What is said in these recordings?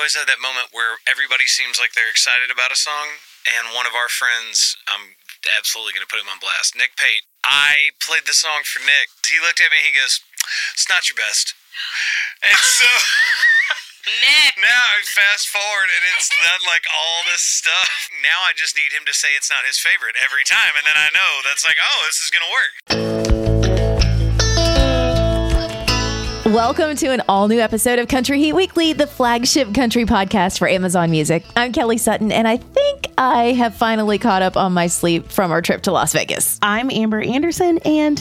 You know, you always have that moment where everybody seems like they're excited about a song, and one of our friends, I'm absolutely going to put him on blast, Nick Pate. I played the song for Nick. He looked at me, he goes, It's not your best. And so. Nick. Now I fast forward and it's done like all this stuff. Now I just need him to say it's not his favorite every time, and then I know that's like, oh, this is gonna work. Welcome to an all new episode of Country Heat Weekly, the flagship country podcast for Amazon Music. I'm Kelly Sutton, and I think I have finally caught up on my sleep from our trip to Las Vegas. I'm Amber Anderson, and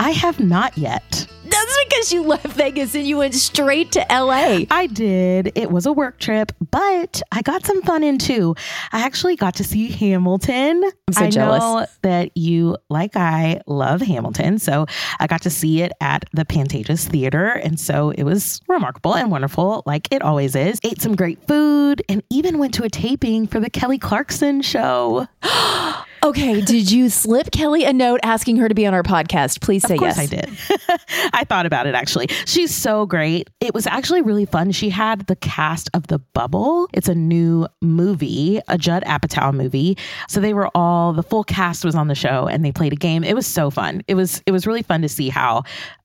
I have not yet. That's because you left Vegas and you went straight to LA. I did. It was a work trip, but I got some fun in too. I actually got to see Hamilton. I'm so I jealous. know that you, like I, love Hamilton. So I got to see it at the Pantages Theater. And so it was remarkable and wonderful, like it always is. Ate some great food and even went to a taping for the Kelly Clarkson show. Okay, did you slip Kelly a note asking her to be on our podcast? Please say Of course yes. I did. I thought about it actually. She's so great. It was actually really fun. She had the cast of The Bubble. It's a new movie, a Judd Apatow movie. So they were all the full cast was on the show and they played a game. It was so fun. It was it was really fun to see how,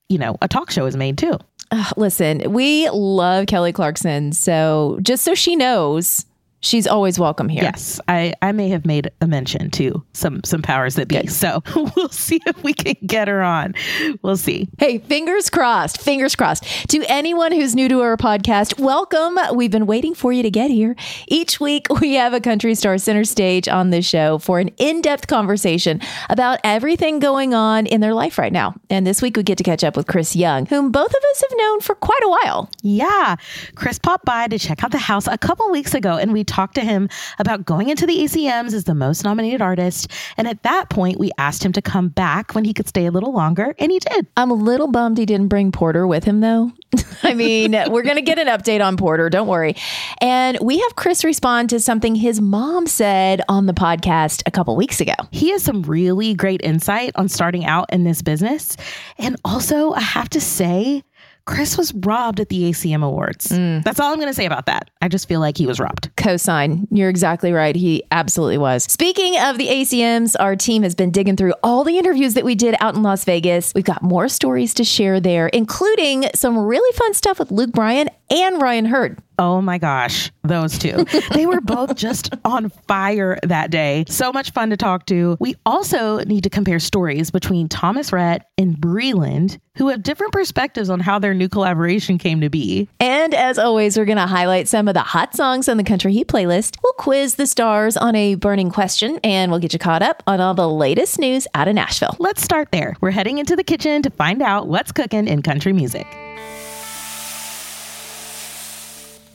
you know, a talk show is made too. Ugh, listen, we love Kelly Clarkson. So just so she knows, she's always welcome here. Yes, I, I may have made a mention to some some powers that be. So we'll see if we can get her on. We'll see. Hey, fingers crossed, fingers crossed. To anyone who's new to our podcast, welcome. We've been waiting for you to get here. Each week, we have a country star center stage on this show for an in depth conversation about everything going on in their life right now. And this week, we get to catch up with Chris Young, whom both of us have known for quite a while. Yeah. Chris popped by to check out the house a couple weeks ago and we talked to him about going into the ACMs as the most nominated artist. And at that point, we asked him to come back when he could stay a little longer, and he did. I'm a little bummed he didn't bring Porter with him, though. I mean, we're going to get an update on Porter, don't worry. And we have Chris respond to something his mom said on the podcast a couple weeks ago. He has some really great insight on starting out in this business. And also, I have to say, Chris was robbed at the ACM Awards. Mm. That's all I'm going to say about that. I just feel like he was robbed. Cosign. You're exactly right. He absolutely was. Speaking of the ACMs, our team has been digging through all the interviews that we did out in Las Vegas. We've got more stories to share there, including some really fun stuff with Luke Bryan and Ryan Hurd. Oh my gosh, those two. they were both just on fire that day. So much fun to talk to. We also need to compare stories between Thomas Rhett and Breland, who have different perspectives on how their new collaboration came to be. And as always, we're going to highlight some of the hot songs on the Country Heat playlist. We'll quiz the stars on a burning question, and we'll get you caught up on all the latest news out of Nashville. Let's start there. We're heading into the kitchen to find out what's cooking in country music.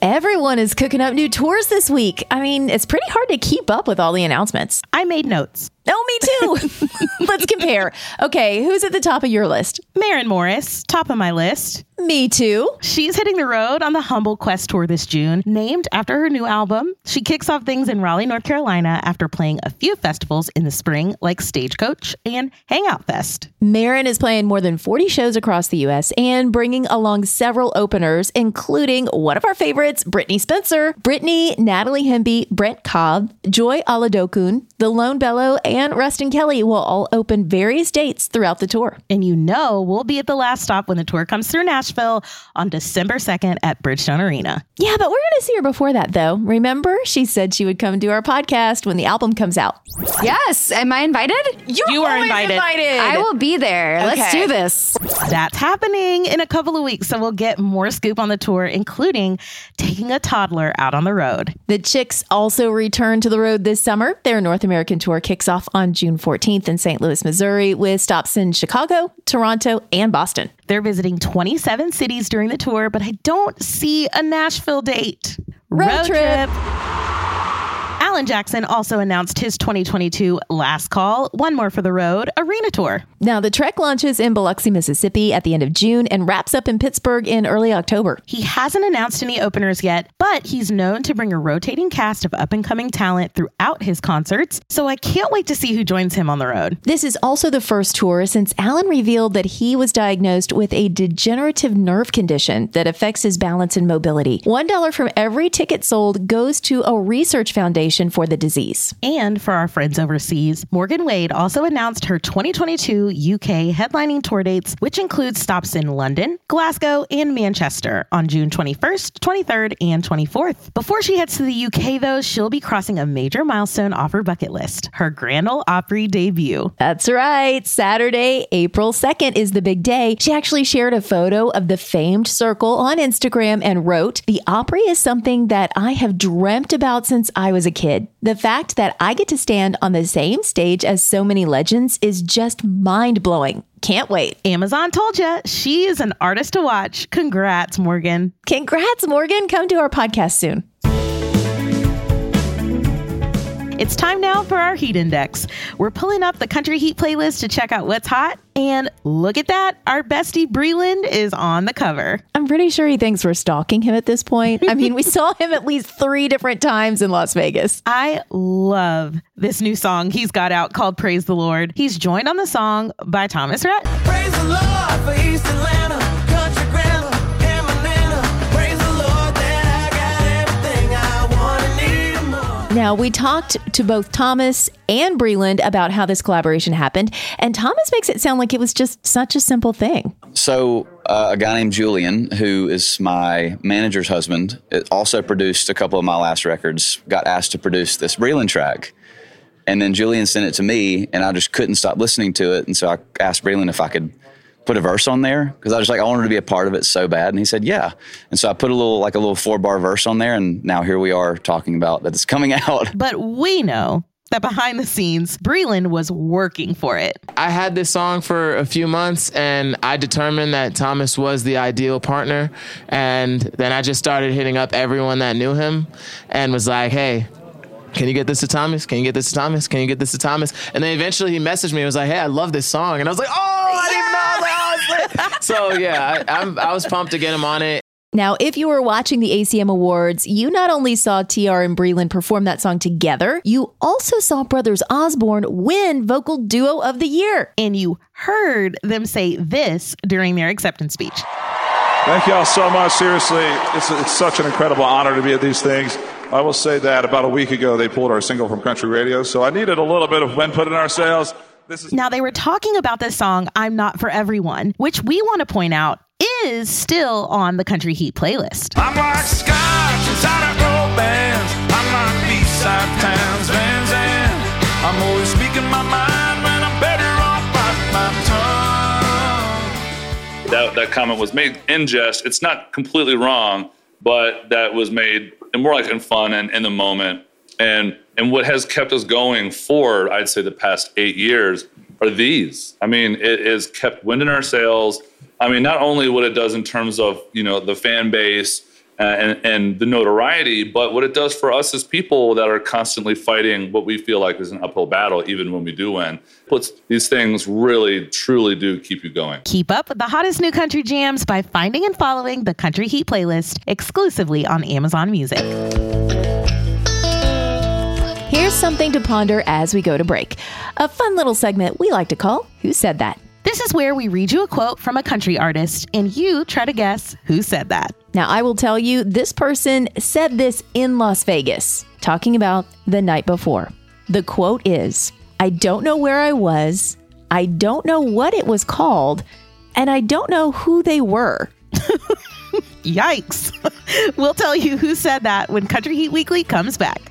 Everyone is cooking up new tours this week. I mean, it's pretty hard to keep up with all the announcements. I made notes. Oh, me too. Let's compare. Okay, who's at the top of your list? Maren Morris, top of my list. Me too. She's hitting the road on the Humble Quest tour this June, named after her new album. She kicks off things in Raleigh, North Carolina after playing a few festivals in the spring, like Stagecoach and Hangout Fest. Maren is playing more than 40 shows across the U.S. and bringing along several openers, including one of our favorites, Brittany Spencer, Brittany, Natalie Hemby, Brent Cobb, Joy Oladokun, The Lone Bellow, and Ruston Kelly will all open various dates throughout the tour. And you know we'll be at the last stop when the tour comes through Nashville on December 2nd at Bridgestone Arena. Yeah, but we're going to see her before that, though. Remember, she said she would come do our podcast when the album comes out. Yes. Am I invited? You are invited. I will be there. Let's do this. That's happening in a couple of weeks, so we'll get more scoop on the tour, including taking a toddler out on the road. The Chicks also return to the road this summer. Their North American tour kicks off on June 14th in St. Louis, Missouri, with stops in Chicago, Toronto, and Boston. They're visiting 27 cities during the tour, but I don't see a Nashville date. Road trip. Alan Jackson also announced his 2022 Last Call, One More for the Road arena tour. Now, the trek launches in Biloxi, Mississippi at the end of June and wraps up in Pittsburgh in early October. He hasn't announced any openers yet, but he's known to bring a rotating cast of up and coming talent throughout his concerts, so I can't wait to see who joins him on the road. This is also the first tour since Alan revealed that he was diagnosed with a degenerative nerve condition that affects his balance and mobility. $1 from every ticket sold goes to a research foundation for the disease. And for our friends overseas, Morgan Wade also announced her 2022 UK headlining tour dates, which includes stops in London, Glasgow, and Manchester on June 21st, 23rd, and 24th. Before she heads to the UK, though, she'll be crossing a major milestone off her bucket list her Grand Ole Opry debut. That's right. Saturday, April 2nd is the big day. She actually shared a photo of the famed circle on Instagram and wrote, The Opry is something that I have dreamt about since I was a kid. The fact that I get to stand on the same stage as so many legends is just mind blowing. Can't wait. Amazon told you she is an artist to watch. Congrats, Morgan. Congrats, Morgan. Come to our podcast soon. It's time now for our heat index. We're pulling up the country heat playlist to check out what's hot. And look at that, our bestie Breland is on the cover. I'm pretty sure he thinks we're stalking him at this point. I mean, we saw him at least three different times in Las Vegas. I love this new song he's got out called Praise the Lord. He's joined on the song by Thomas Rhett. Praise the Lord for East Atlanta, Now, we talked to both Thomas and Breland about how this collaboration happened, and Thomas makes it sound like it was just such a simple thing. So, uh, a guy named Julian, who is my manager's husband, also produced a couple of my last records, got asked to produce this Breland track. And then Julian sent it to me, and I just couldn't stop listening to it. And so I asked Breland if I could put a verse on there because I was like, I wanted to be a part of it so bad. And he said, Yeah. And so I put a little, like a little four bar verse on there. And now here we are talking about that it's coming out. But we know that behind the scenes, Breland was working for it. I had this song for a few months and I determined that Thomas was the ideal partner. And then I just started hitting up everyone that knew him and was like, hey, can you get this to Thomas? Can you get this to Thomas? Can you get this to Thomas? And then eventually he messaged me and was like, hey, I love this song. And I was like, oh, I didn't so yeah, I, I'm, I was pumped to get him on it. Now, if you were watching the ACM Awards, you not only saw TR and Breland perform that song together, you also saw Brothers Osborne win Vocal Duo of the Year. And you heard them say this during their acceptance speech. Thank y'all so much. Seriously, it's, it's such an incredible honor to be at these things. I will say that about a week ago, they pulled our single from country radio, so I needed a little bit of wind put in our sails. This is Now, they were talking about this song, I'm Not For Everyone, which we want to point out is still on the Country Heat playlist. I'm like scotch inside a gold bands. I'm like B-side Townes, Van Zandt. I'm always speaking my mind when I'm better off by my tongue. that that comment was made in jest. It's not completely wrong, but that was made more like in fun and in the moment. And and what has kept us going for I'd say the past eight years are these. I mean, it has kept wind in our sails. I mean, not only what it does in terms of you know the fan base uh, and and the notoriety, but what it does for us as people that are constantly fighting what we feel like is an uphill battle, even when we do win. Puts these things really, truly do keep you going. Keep up with the hottest new country jams by finding and following the Country Heat playlist exclusively on Amazon Music. Here's something to ponder as we go to break. A fun little segment we like to call Who Said That? This is where we read you a quote from a country artist and you try to guess who said that. Now, I will tell you, this person said this in Las Vegas, talking about the night before. The quote is I don't know where I was. I don't know what it was called. And I don't know who they were. Yikes. we'll tell you who said that when Country Heat Weekly comes back.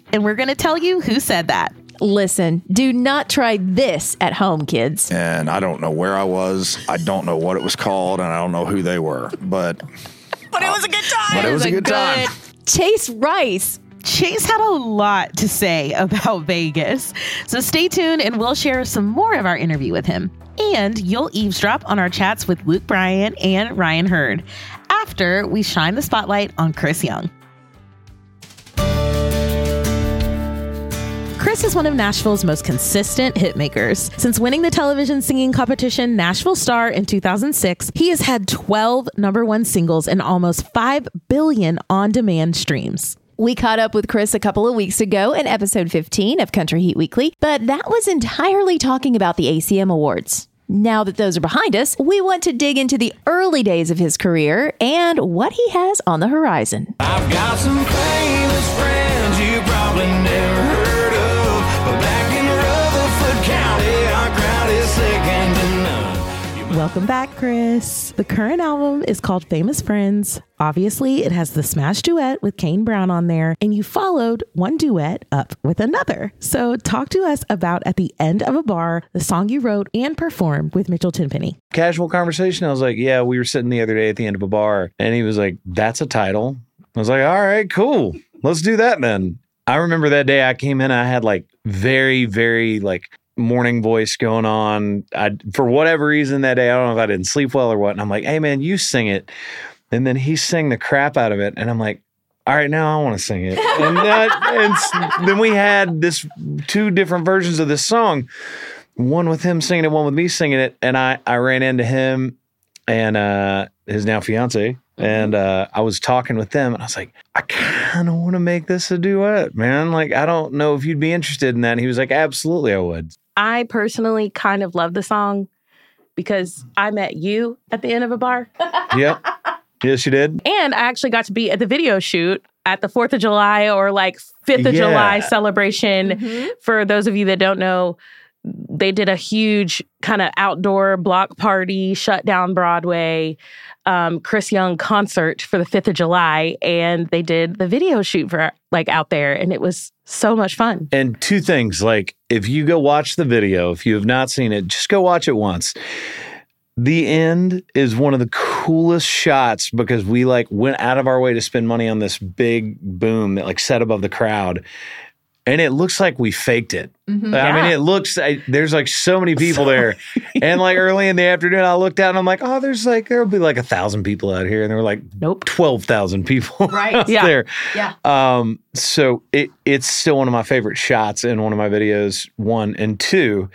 and we're going to tell you who said that. Listen, do not try this at home, kids. And I don't know where I was. I don't know what it was called, and I don't know who they were. But But it was a good time. But it was a good time. Chase Rice. Chase had a lot to say about Vegas. So stay tuned and we'll share some more of our interview with him. And you'll eavesdrop on our chats with Luke Bryan and Ryan Hurd after we shine the spotlight on Chris Young. Is one of Nashville's most consistent hitmakers. Since winning the television singing competition Nashville Star in 2006, he has had 12 number one singles and almost 5 billion on demand streams. We caught up with Chris a couple of weeks ago in episode 15 of Country Heat Weekly, but that was entirely talking about the ACM Awards. Now that those are behind us, we want to dig into the early days of his career and what he has on the horizon. I've got some famous Welcome back, Chris. The current album is called Famous Friends. Obviously, it has the smash duet with Kane Brown on there, and you followed one duet up with another. So, talk to us about At the End of a Bar, the song you wrote and performed with Mitchell Tenpenny. Casual conversation. I was like, yeah, we were sitting the other day at the end of a bar, and he was like, that's a title. I was like, all right, cool. Let's do that then. I remember that day I came in, I had like very, very like morning voice going on. I for whatever reason that day, I don't know if I didn't sleep well or what. And I'm like, hey man, you sing it. And then he sang the crap out of it. And I'm like, all right, now I want to sing it. And, that, and then we had this two different versions of this song. One with him singing it, one with me singing it. And I, I ran into him and uh, his now fiance. And uh, I was talking with them, and I was like, I kind of want to make this a duet, man. Like, I don't know if you'd be interested in that. And he was like, Absolutely, I would. I personally kind of love the song because I met you at the end of a bar. Yep. yes, you did. And I actually got to be at the video shoot at the 4th of July or like 5th of Yeah. July celebration. Mm-hmm. For those of you that don't know, they did a huge kind of outdoor block party, shut down Broadway, um, Chris Young concert for the 5th of July. And they did the video shoot for like out there. And it was so much fun. And two things like, if you go watch the video, if you have not seen it, just go watch it once. The end is one of the coolest shots because we like went out of our way to spend money on this big boom that like set above the crowd. And it looks like we faked it. Mhm. I mean, it looks, I, there's like so many people there. and like early in the afternoon, I looked out and I'm like, oh, there's like, there'll be like a thousand people out here. And there were like, nope, 12,000 people Right. Yeah. there. Yeah. Um, so it it's still one of my favorite shots in one of my videos. One and two,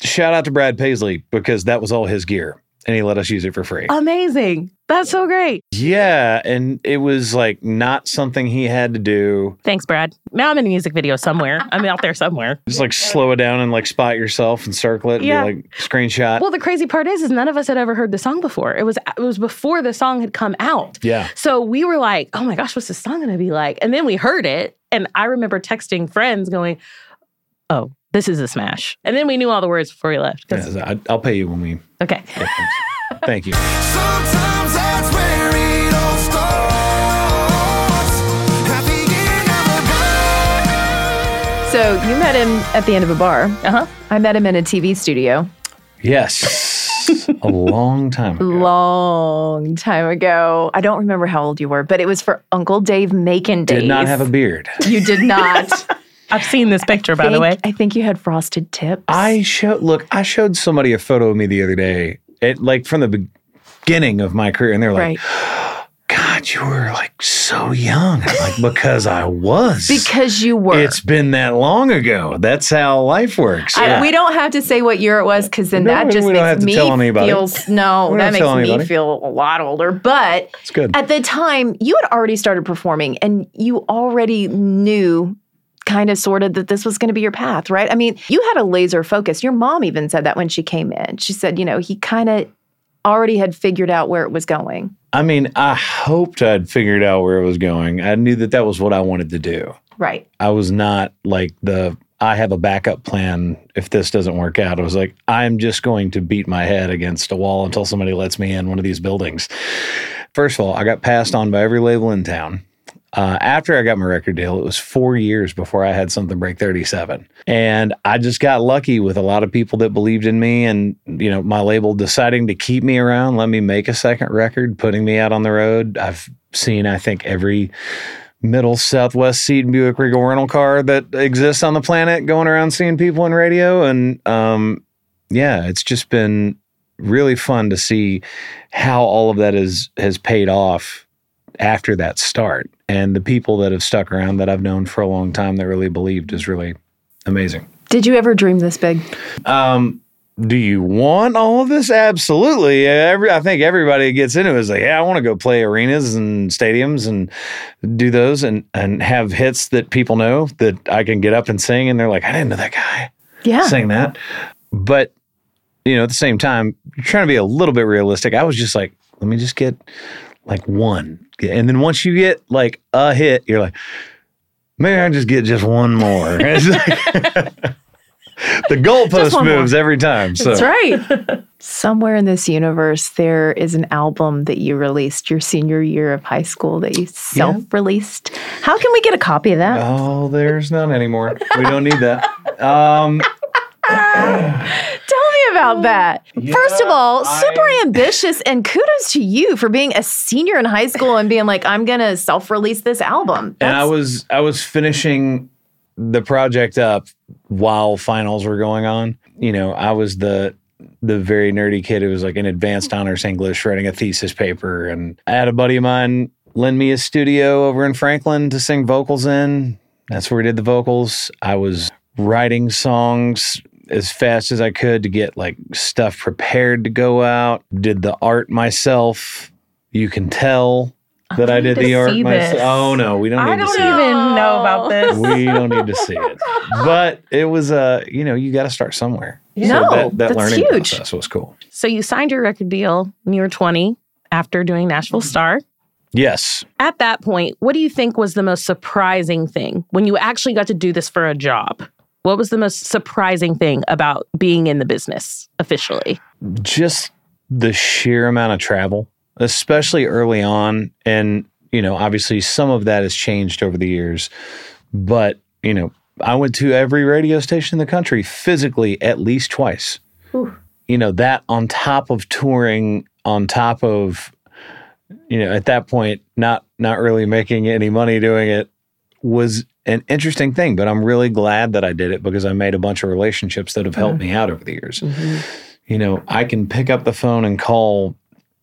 shout out to Brad Paisley because that was all his gear. And he let us use it for free. Amazing. That's so great. Yeah, and it was like not something he had to do. Thanks, Brad. Now I'm in a music video somewhere. I'm out there somewhere. Just like slow it down and like spot yourself and circle it and Yeah. like screenshot. Well, the crazy part is, is none of us had ever heard the song before. It was it was before the song had come out. yeah. So we were like, oh my gosh, what's this song gonna be like? And then we heard it. And I remember texting friends going, oh, this is a smash. And then we knew all the words before we left. 'cause- Yeah, I, I'll pay you when we. Okay. Thank you. Sometimes that's where it all starts. At the end of a So you met him at the end of a bar. Uh huh. I met him in a TV studio Yes. a long time ago. long time ago. I don't remember how old you were, but it was for Uncle Dave Macon days. Did not have a beard. You did not. I've seen this picture, by the way. I think you had frosted tips. I showed look, I showed somebody a photo of me the other day. It like from the beginning of my career, and they're like, right. God, you were like so young. I'm like, because I was. Because you were. It's been that long ago. That's how life works. I- Yeah. we don't have to say what year it was because then No, that just makes me tell feel no, We don't that makes me anybody. feel a lot older. But It's good. at the time, you had already started performing and you already knew kind of sort of that this was going to be your path, right? I mean, you had a laser focus. Your mom even said that when she came in. She said, you know, he kind of already had figured out where it was going. I mean, I hoped I'd figured out where it was going. I knew that that was what I wanted to do. Right. I was not like the I have a backup plan if this doesn't work out. I was like, I'm just going to beat my head against a wall until somebody lets me in one of these buildings. First of all, I got passed on by every label in town. Uh, after I got my record deal, it was four years before I had something break 37. And I just got lucky with a lot of people that believed in me and, you know, my label deciding to keep me around, let me make a second record, putting me out on the road. I've seen, I think, every middle southwest seat Buick Regal rental car that exists on the planet going around seeing people in radio. And um, yeah, it's just been really fun to see how all of that is has paid off after that start. And the people that have stuck around that I've known for a long time that really believed is really amazing. Did you ever dream this big? Um, do you want all of this? Absolutely. Every I think everybody that gets into it is like, yeah, I want to go play arenas and stadiums and do those and and have hits that people know that I can get up and sing. And they're like, I didn't know that guy Yeah. sing that. But you know, at the same time, you're trying to be a little bit realistic. I was just like, let me just get like one, and then once you get like a hit, you're like, maybe I just get just one more. The goalpost one more. moves every time. So That's right. Somewhere in this universe, there is an album that you released your senior year of high school that you self released. How can we get a copy of that? Oh, there's none anymore. We don't need that. Um, Tell me about oh. that. First of all, super ambitious and kudos to you for being a senior in high school and being like, I'm going to self release this album. and I was I was finishing the project up while finals were going on. You know, I was the the very nerdy kid who was like in advanced honors English writing a thesis paper and I had a buddy of mine lend me a studio over in Franklin to sing vocals in. That's where we did the vocals. I was writing songs as fast as I could to get like stuff prepared to go out. Did the art myself. You can tell that I, did the art myself. this. Oh no, we don't I need to don't see it even know about this. we don't need to see it. But it was uh, you know, you got to start somewhere. No, that, that that's learning huge. process was cool. So you signed your record deal when you were 20 after doing Nashville Star. Yes. At that point, what do you think was the most surprising thing when you actually got to do this for a job? What was the most surprising thing about being in the business officially? Just the sheer amount of travel, especially early on, and you know, obviously some of that has changed over the years, but you know, I went to every radio station in the country physically at least twice. you know that on top of touring on top of you know at that point not not really making any money doing it was an interesting thing but i'm really glad that i did it because i made a bunch of relationships that have helped mm-hmm. me out over the years. Mm-hmm. You know i can pick up the phone and call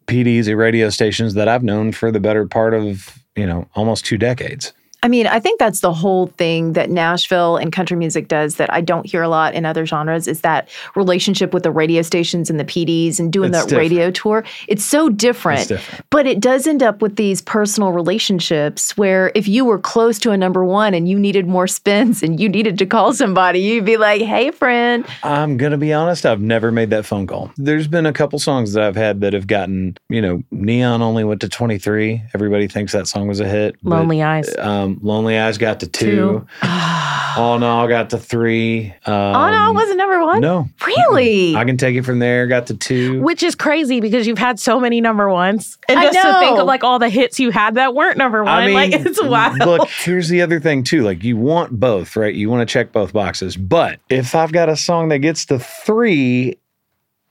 pds at radio stations that i've known for the better part of you know almost two decades I mean, I think that's the whole thing that Nashville and country music does that I don't hear a lot in other genres is that relationship with the radio stations and the PDs and doing It's that radio tour. It's so different, It's different. But it does end up with these personal relationships where if you were close to a number one and you needed more spins and you needed to call somebody, you'd be like, hey, friend. I'm going to be honest, I've never made that phone call. There's been a couple songs that I've had that have gotten, you know, Neon only went to 23. Everybody thinks that song was a hit. but, Lonely Eyes. Um, Lonely Eyes got to two. Two. All in all got to three. Um, oh, no, it wasn't number one? No. Really? I can take it from there. Got to two. Which is crazy because you've had so many number ones. And I just to think of like all the hits you had that weren't number one. I mean, like it's wild. Look, here's the other thing too. Like you want both, right? You want to check both boxes. But if I've got a song that gets to three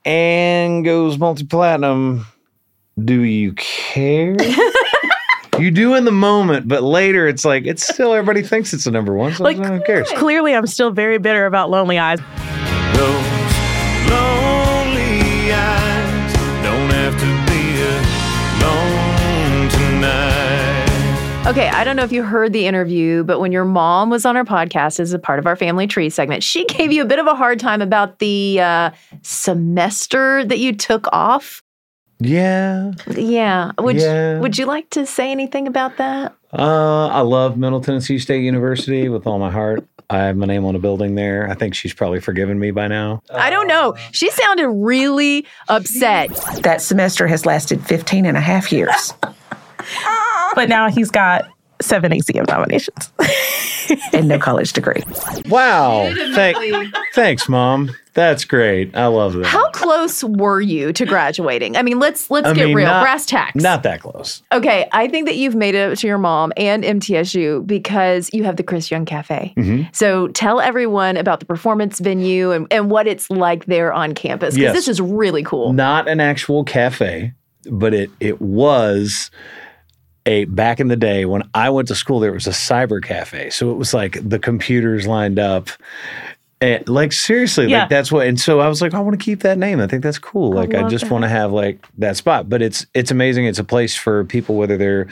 and goes multi-platinum, do you care? you do in the moment, but later it's like it's still everybody thinks it's the number one. So Like, who cares? Clearly, I'm still very bitter about Lonely Eyes. Lonely eyes don't have to be alone tonight. Okay, I don't know if you heard the interview, but when your mom was on our podcast as a part of our family tree segment, she gave you a bit of a hard time about the uh, semester that you took off. Yeah. Yeah. Would Yeah. Would you like to say anything about that? Uh, I love Middle Tennessee State University with all my heart. I have my name on a building there. I think she's probably forgiven me by now. I don't know. She sounded really upset. That semester has lasted 15 and a half years. But now he's got seven ACM nominations. and no college degree. Wow. Thank, thanks, Mom. That's great. I love that. How close were you to graduating? I mean, let's let's I get mean, real. not- Brass tacks. Not that close. Okay, I think that you've made it to your mom and MTSU because you have the Chris Young Cafe. Mhm. So tell everyone about the performance venue and, and what it's like there on campus because Yes. this is really cool. Not an actual cafe, but it it was a back in the day when I went to school. There was a cyber cafe, so it was like the computers lined up. And like seriously, Yeah. like that's what. And so I was like, I want to keep that name. I think that's cool. Like I, love just want to have like that spot. But it's it's amazing. It's a place for people whether they're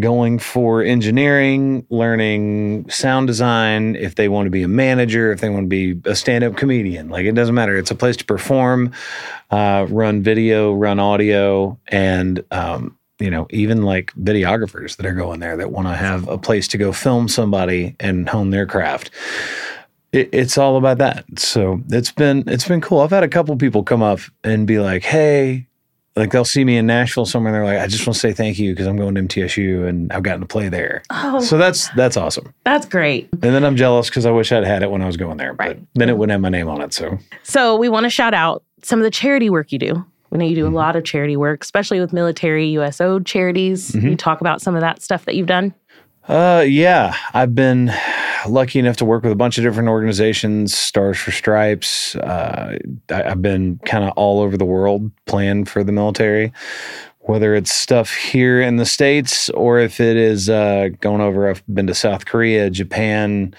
going for engineering, learning sound design, if they want to be a manager, if they want to be a stand-up comedian. Like it doesn't matter. It's a place to perform, uh, run video, run audio, and um, you know, even like videographers that are going there that want to have a place to go film somebody and hone their craft it, it's all about that. So it's been it's been cool. I've had a couple people come up and be like, "Hey," like they'll see me in Nashville somewhere. And they're like, "I just want to say thank you because I'm going to MTSU and I've gotten to play there." Oh. So that's that's awesome. That's great. And then I'm jealous because I wish I'd had it when I was going there, but then it wouldn't have my name on it. So So we want to shout out some of the charity work you do. We know you do a lot of charity work, especially with military USO charities. Mhm. You talk about some of that stuff that you've done. Uh, yeah, I've been lucky enough to work with a bunch of different organizations, Stars for Stripes. Uh, I, I've been kind of all over the world playing for the military, whether it's stuff here in the States or if it is uh, going over. I've been to South Korea, Japan,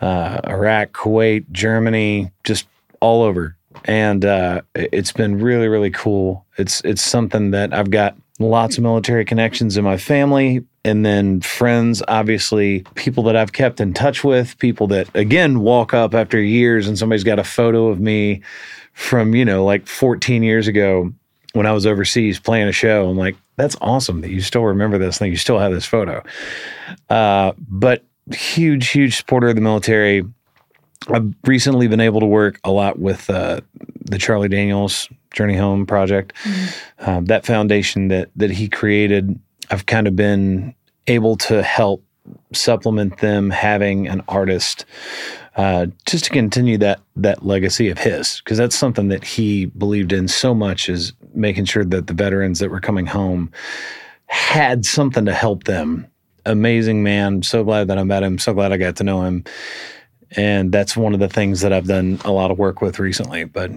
uh, Iraq, Kuwait, Germany, just all over. And uh, it- it's been really, really cool. It's it's something that I've got lots of military connections in my family, and then friends. Obviously, people that I've kept in touch with, people that again walk up after years, and somebody's got a photo of me from you know like 14 years ago when I was overseas playing a show. I'm like, that's awesome that you still remember this thing. You still have this photo. Uh, but huge, huge supporter of the military. I've recently been able to work a lot with uh, the Charlie Daniels Journey Home project. Um, that foundation that that he created, I've kind of been able to help supplement them having an artist uh, just to continue that that legacy of his. Because that's something that he believed in so much is making sure that the veterans that were coming home had something to help them. Amazing man. So glad that i met him. So glad i got to know him. And that's one of the things that i've done a lot of work with recently. But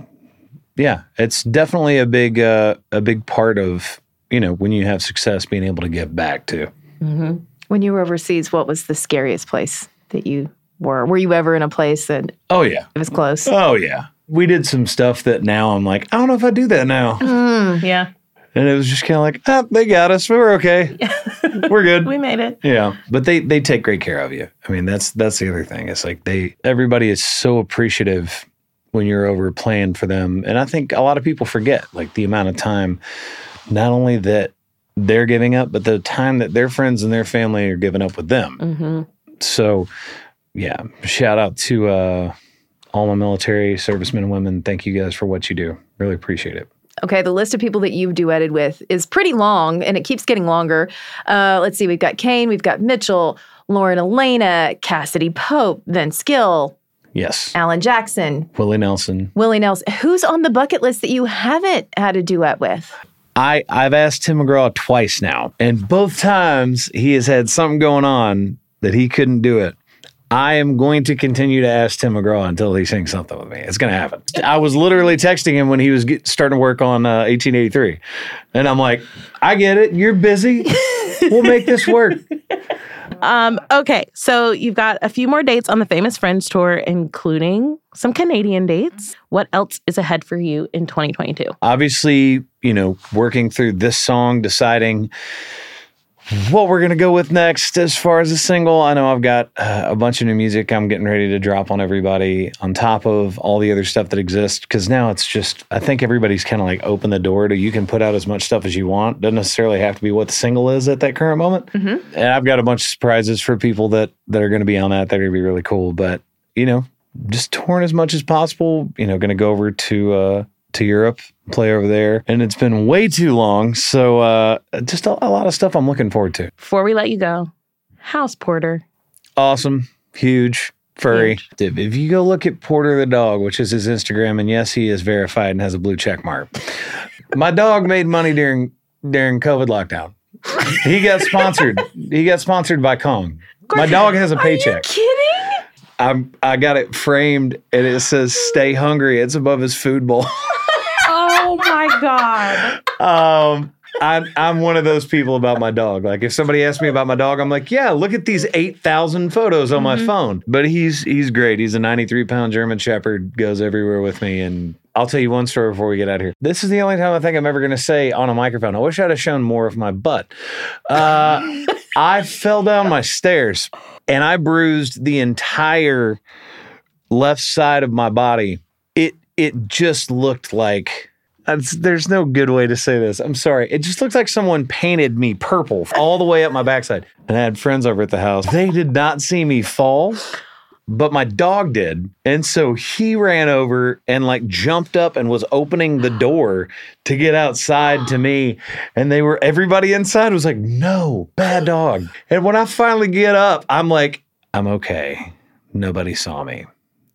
yeah it's definitely a big uh, a big part of you know when you have success being able to give back too Mm-hmm. When you were overseas, what was the scariest place that you were? Were you ever in a place that oh yeah it was close? oh yeah we did some stuff that now i'm like i don't know if i do that now Mm. Yeah. and it was just kind of like ah, they got us we're okay We're good. We made it. Yeah, but they they take great care of you. I mean, that's that's the other thing. It's like they everybody is so appreciative when you're over playing for them, and I think a lot of people forget like the amount of time, not only that they're giving up, but the time that their friends and their family are giving up with them. Mm-hmm. So, yeah, shout out to uh, all my military servicemen and women. Thank you guys for what you do. Really appreciate it. Okay, the list of people that you've duetted with is pretty long and it keeps getting longer. Uh, let's see, we've got Kane, we've got Mitchell, Lauren Alaina, Cassadee Pope, Vince Gill, Yes, Alan Jackson, Willie Nelson. Willie Nelson. Who's on the bucket list that you haven't had a duet with? I I've asked Tim McGraw twice now, and both times he has had something going on that he couldn't do it. I am going to continue to ask Tim McGraw until he sings something with me. It's going to happen. I was literally texting him when he was get, starting to work on uh, 1883, and I'm like, "I get it. You're busy. We'll make this work." Um, okay, so you've got a few more dates on the Famous Friends tour, including some Canadian dates. What else is ahead for you in 2022? obviously, you know, working through this song, deciding what we're going to go with next as far as a single. I know I've got uh, a bunch of new music I'm getting ready to drop on everybody on top of all the other stuff that exists because now it's just, I think everybody's kind of like open the door to you can put out as much stuff as you want. Doesn't necessarily have to be what the single is at that current moment. Mm-hmm. And I've got a bunch of surprises for people that that are going to be on that. That are going to be really cool. But you know, just touring as much as possible. You know, going to go over to uh, to Europe, play over there, and it's been way too long. So uh, just a, a lot of stuff I'm looking forward to. Before we let you go, House Porter. Awesome, huge. Furry. If if you go look at Porter the dog, which is his Instagram, and yes, he is verified and has a blue check mark. My dog made money during during COVID lockdown. He got sponsored. he got sponsored by Kong. My dog has a paycheck. kidding? I'm I got it framed and it says "Stay hungry." It's above his food bowl. Oh my God. um, I, I'm one of those people about my dog. Like if somebody asks me about my dog, I'm like, yeah, look at these eight thousand photos on my phone. But he's he's great. He's a 93 pound German Shepherd. Goes everywhere with me. And I'll tell you one story before we get out of here. This is the only time I think I'm ever going to say on a microphone. I wish I'd have shown more of my butt. Uh, I fell down my stairs and I bruised the entire left side of my body. It it just looked like there's no good way to say this. I'm sorry. It just looked like someone painted me purple all the way up my backside. And I had friends over at the house. They did not see me fall, but my dog did. And so he ran over and like jumped up and was opening the door to get outside to me. And they were, everybody inside was like, no, bad dog. And when I finally get up, I'm like, I'm okay. Nobody saw me.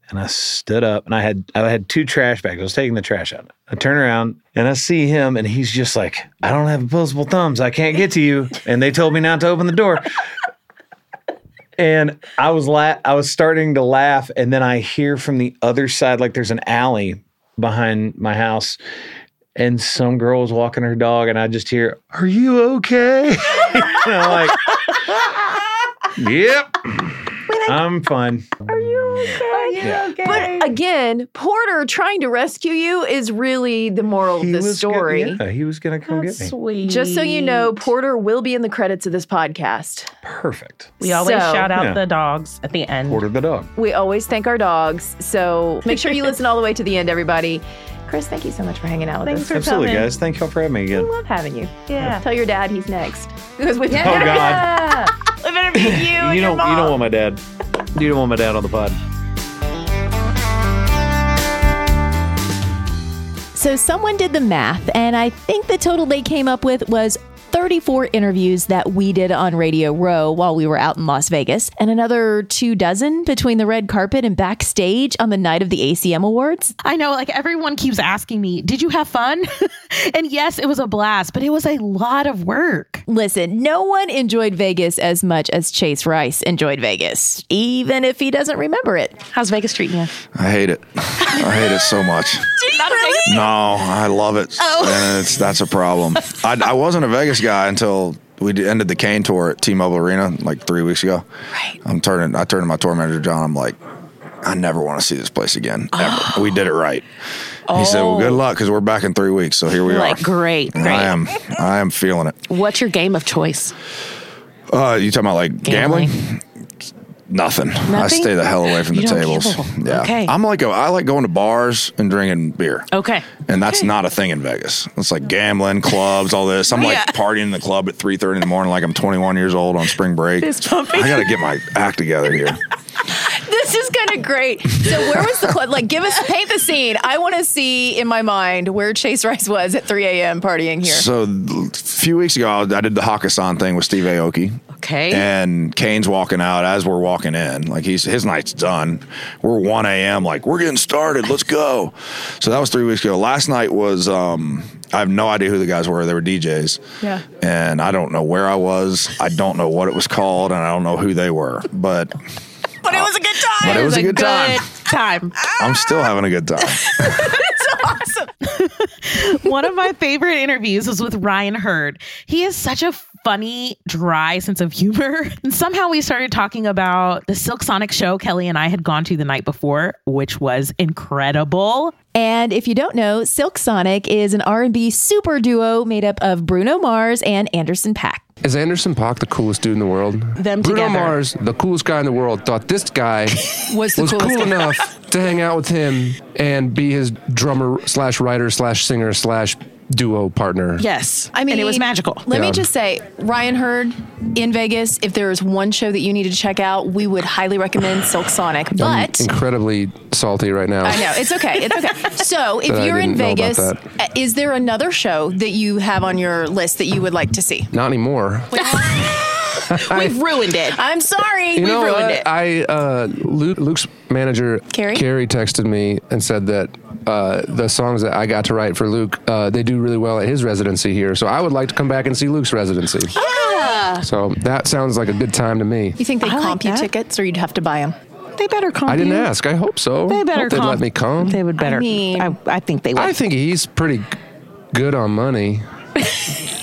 And I stood up and I had I had two trash bags. I was taking the trash out. I turn around and I see him and he's just like, I don't have opposable thumbs. I can't get to you. And they told me not to open the door. And I was la- I was starting to laugh, and then I hear from the other side, like there's an alley behind my house, and some girl was walking her dog, and I just hear, "Are you okay?" and I'm like, "Yep, I'm fine." Yeah. But again, Porter trying to rescue you is really the moral of He this was story. Gonna, yeah, he was gonna come get me. Sweet. Just so you know, Porter will be in the credits of this podcast. Perfect. We always So- shout out Yeah. the dogs at the end. Porter the dog. We always thank our dogs. So make sure you listen all the way to the end, everybody. Chris, thank you so much for hanging out with Thanks us. for Absolutely, coming. guys. Thank y'all for having me again. Love having you. Yeah. Tell your dad he's next. Because with Oh, God. Yeah. We better meet you. and you your don't you don't want my dad. You don't want my dad on the pod. So someone did the math, and I think the total they came up with was 34 interviews that we did on Radio Row while we were out in Las Vegas, and another two dozen between the red carpet and backstage on the night of the ACM Awards. I know, like everyone keeps asking me, did you have fun? and yes, it was a blast, but it was a lot of work. Listen, no one enjoyed Vegas as much as Chase Rice enjoyed Vegas, even if he doesn't remember it. How's Vegas treating you? I hate it. I hate it so much. Not really? No, I love it. Oh. And it's that's a problem. I, I wasn't a Vegas guy until we d- ended the Kane tour at T-Mobile Arena like three weeks ago. Right. I'm turning. I turned to my tour manager John. I'm like, I never want to see this place again ever. we did it right. Oh. He said, "Well, good luck because we're back in three weeks. So here we Like, are." great, And great. I am. I am feeling it. What's your game of choice? Uh, you talking about like gambling? Nothing. I stay the hell away from the tables. gamble. Yeah, Okay. I'm like a, I like going to bars and drinking beer. Okay. And that's not a thing in Vegas. It's like gambling, clubs, all this. I'm like Yeah. partying in the club at 3:30 in the morning, like I'm 21 years old on spring break. Fist pumping. I got to get my act together here. This is kind of great. So where was the club? Like, give us paint the scene. I want to see in my mind where Chase Rice was at 3 a.m. partying here. So a few weeks ago, I did the Hakkasan thing with Steve Aoki. Okay. And Kane's walking out as we're walking in. Like he's his night's done. We're 1 a.m. Like we're getting started. Let's go. So that was three weeks ago. Last night was um, I have no idea who the guys were. They were DJs. Yeah. And I don't know where I was. I don't know what it was called, and I don't know who they were. But But it was a good time. But it was a good time. time. I'm still having a good time. it's awesome. One of my favorite interviews was with Ryan Hurd. He is such a funny, dry sense of humor. And somehow we started talking about the Silk Sonic show Kelly and I had gone to the night before, which was incredible. And if you don't know, Silk Sonic is an R&B super duo made up of Bruno Mars and Anderson Paak. Is Anderson Paak the coolest dude in the world? Them Bruno together. Mars, the coolest guy in the world, thought this guy Was the coolest cool guy. enough to hang out with him and be his drummer slash writer slash singer slash duo partner. Yes. I mean, and it was magical. Let me just say, Ryan Hurd in Vegas, if there is one show that you need to check out, we would highly recommend Silk Sonic. I'm But incredibly salty right now. I know it's okay. It's okay. So if you're in didn't know about Vegas, uh, is there another show that you have on your list that you would like to see? Not anymore. We've ruined it. I'm sorry. You We've know ruined what? it. I uh, Luke, Luke's manager Carrie? Carrie texted me and said that uh, the songs that I got to write for Luke, uh, they do really well at his residency here. So I would like to come back and see Luke's residency. Ah. So that sounds like a good time to me. You think they I like comp you that. tickets, or you'd have to buy them? They better comp I didn't you. ask. I hope so. They better hope they'd comp. let me come. They would better. I, mean- I, think they would. I think he's pretty good on money.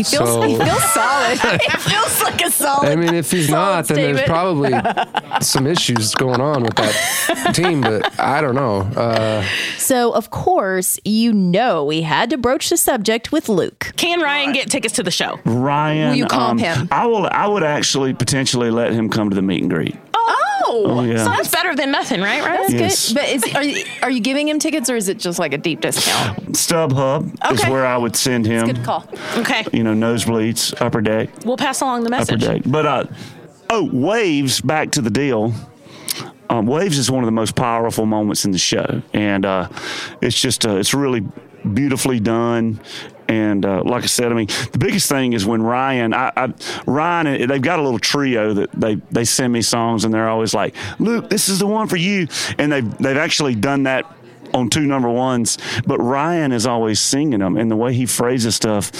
He feels So- he feels solid. he feels like a solid. I mean, if he's not, then there's probably some issues going on with that team. But I don't know. Uh, So of course, you know we had to broach the subject with Luke. Can Ryan get tickets to the show? Ryan. Will you comp um, him? I will. I would actually potentially let him come to the meet and greet. Oh, yeah. So that's better than nothing, right? Right? That's Yes. good. But is are you, are you giving him tickets, or is it just like a deep discount? StubHub is where I would send him. Good call. Okay. You know, nosebleeds, upper deck, We'll pass along the message. upper message. deck. But uh, oh, waves. Back to the deal. Um, waves is one of the most powerful moments in the show, and uh, it's just uh, it's really beautifully done. And uh, like I said, I mean, the biggest thing is when Ryan, I, I, Ryan, they've got a little trio that they they send me songs, and they're always like, "Luke, this is the one for you," and they've they've actually done that on two number ones. But Ryan is always singing them, and the way he phrases stuff.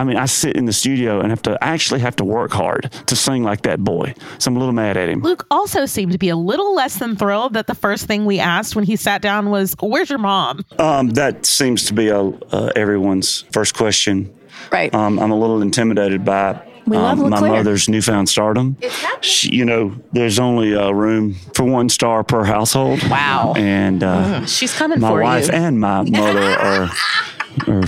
I mean, I sit in the studio and have to I actually have to work hard to sing like that boy. So I'm a little mad at him. Luke also seemed to be a little less than thrilled that the first thing we asked when he sat down was, "Where's your mom?" Um, that seems to be a, uh, everyone's first question. Right. Um, I'm a little intimidated by um, my LeClaire. mother's newfound stardom. She, you know, there's only uh, room for one star per household. Wow. And uh, She's coming my for wife you. and my mother are. are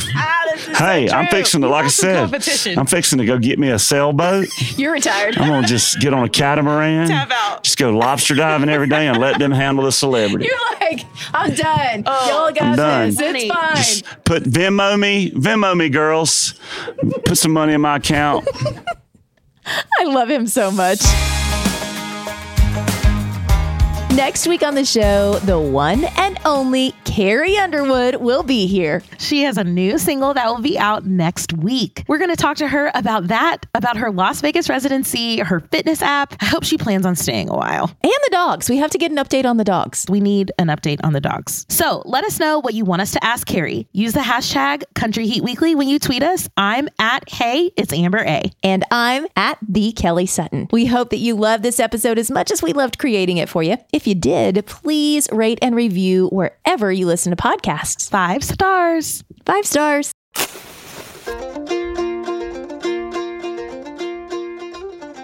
hey, I'm fixing to, like I said. I'm fixing to go get me a sailboat. You're retired. I'm gonna just get on a catamaran, Tap out. just go lobster diving every day, and let them handle the celebrity. You're like, I'm done. Oh, Y'all got I'm done. this. It's fine. Just put Venmo me, Venmo me, girls. Put some money in my account. I love him so much. Next week on the show, the one and only Carrie Underwood will be here. She has a new single that will be out next week. We're going to talk to her about that, about her Las Vegas residency, her fitness app. I hope she plans on staying a while. And the dogs. We have to get an update on the dogs. We need an update on the dogs. So let us know what you want us to ask Carrie. Use the hashtag Country Heat Weekly when you tweet us. I'm at Hey, it's Amber A. And I'm at the Kelly Sutton. We hope that you loved this episode as much as we loved creating it for you. If you did, please rate and review wherever you listen to podcasts. Five stars. Five stars.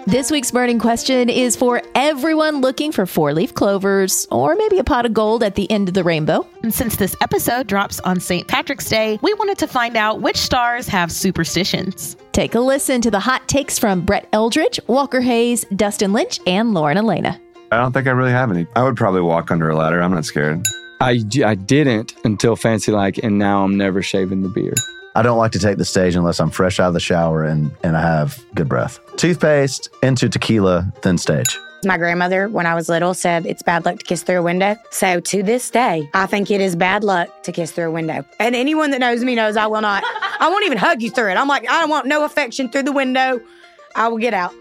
This week's burning question is for everyone looking for four leaf clovers or maybe a pot of gold at the end of the rainbow. And since this episode drops on St. Patrick's Day, we wanted to find out which stars have superstitions. Take a listen to the hot takes from Brett Eldredge, Walker Hayes, Dustin Lynch, and Lauren Alaina. I don't think I really have any. I would probably walk under a ladder. I'm not scared. I, I didn't until Fancy Like, and now I'm never shaving the beard. I don't like to take the stage unless I'm fresh out of the shower and, and I have good breath. Toothpaste into tequila, then stage. My grandmother, when I was little, said it's bad luck to kiss through a window. So to this day, I think it is bad luck to kiss through a window. And anyone that knows me knows I will not. I won't even hug you through it. I'm like, I don't want no affection through the window. I will get out.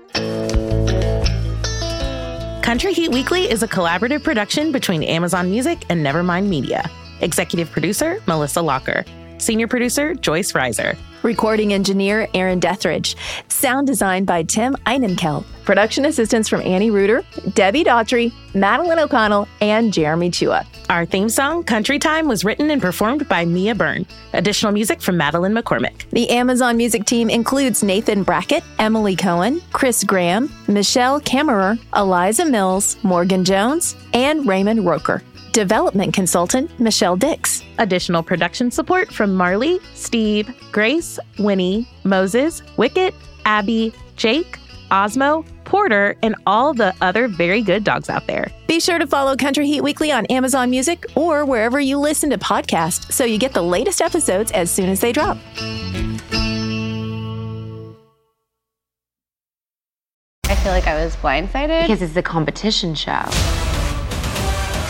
Country Heat Weekly is a collaborative production between Amazon Music and Nevermind Media. Executive producer, Melissa Locker. Senior producer, Joyce Reiser. Recording engineer, Aaron Dethridge. Sound design by Tim Einenkel. Production assistance from Annie Reuter, Debbie Daughtry, Madeline O'Connell, and Jeremy Chua. Our theme song, Country Time, was written and performed by Mia Byrne. Additional music from Madeline McCormick. The Amazon music team includes Nathan Brackett, Emily Cohen, Chris Graham, Michelle Kammerer, Eliza Mills, Morgan Jones, and Raymond Roker. Development consultant, Michelle Dix. Additional production support from Marley, Steve, Grace, Winnie, Moses, Wicket, Abby, Jake, Osmo, Porter, and all the other very good dogs out there. Be sure to follow Country Heat Weekly on Amazon Music or wherever you listen to podcasts so you get the latest episodes as soon as they drop. I feel like I was blindsided because it's a competition show.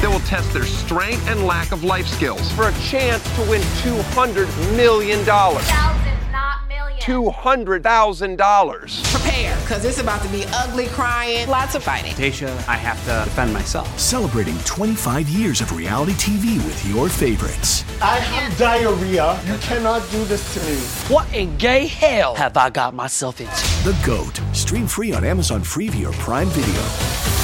that will test their strength and lack of life skills for a chance to win $200 million. $200,000. Prepare, because it's about to be ugly crying, lots of fighting. Tasha, I have to defend myself. Celebrating 25 years of reality TV with your favorites. I have diarrhea. You cannot do this to me. What in gay hell have I got myself into? The GOAT. Stream free on Amazon Freevee or Prime Video.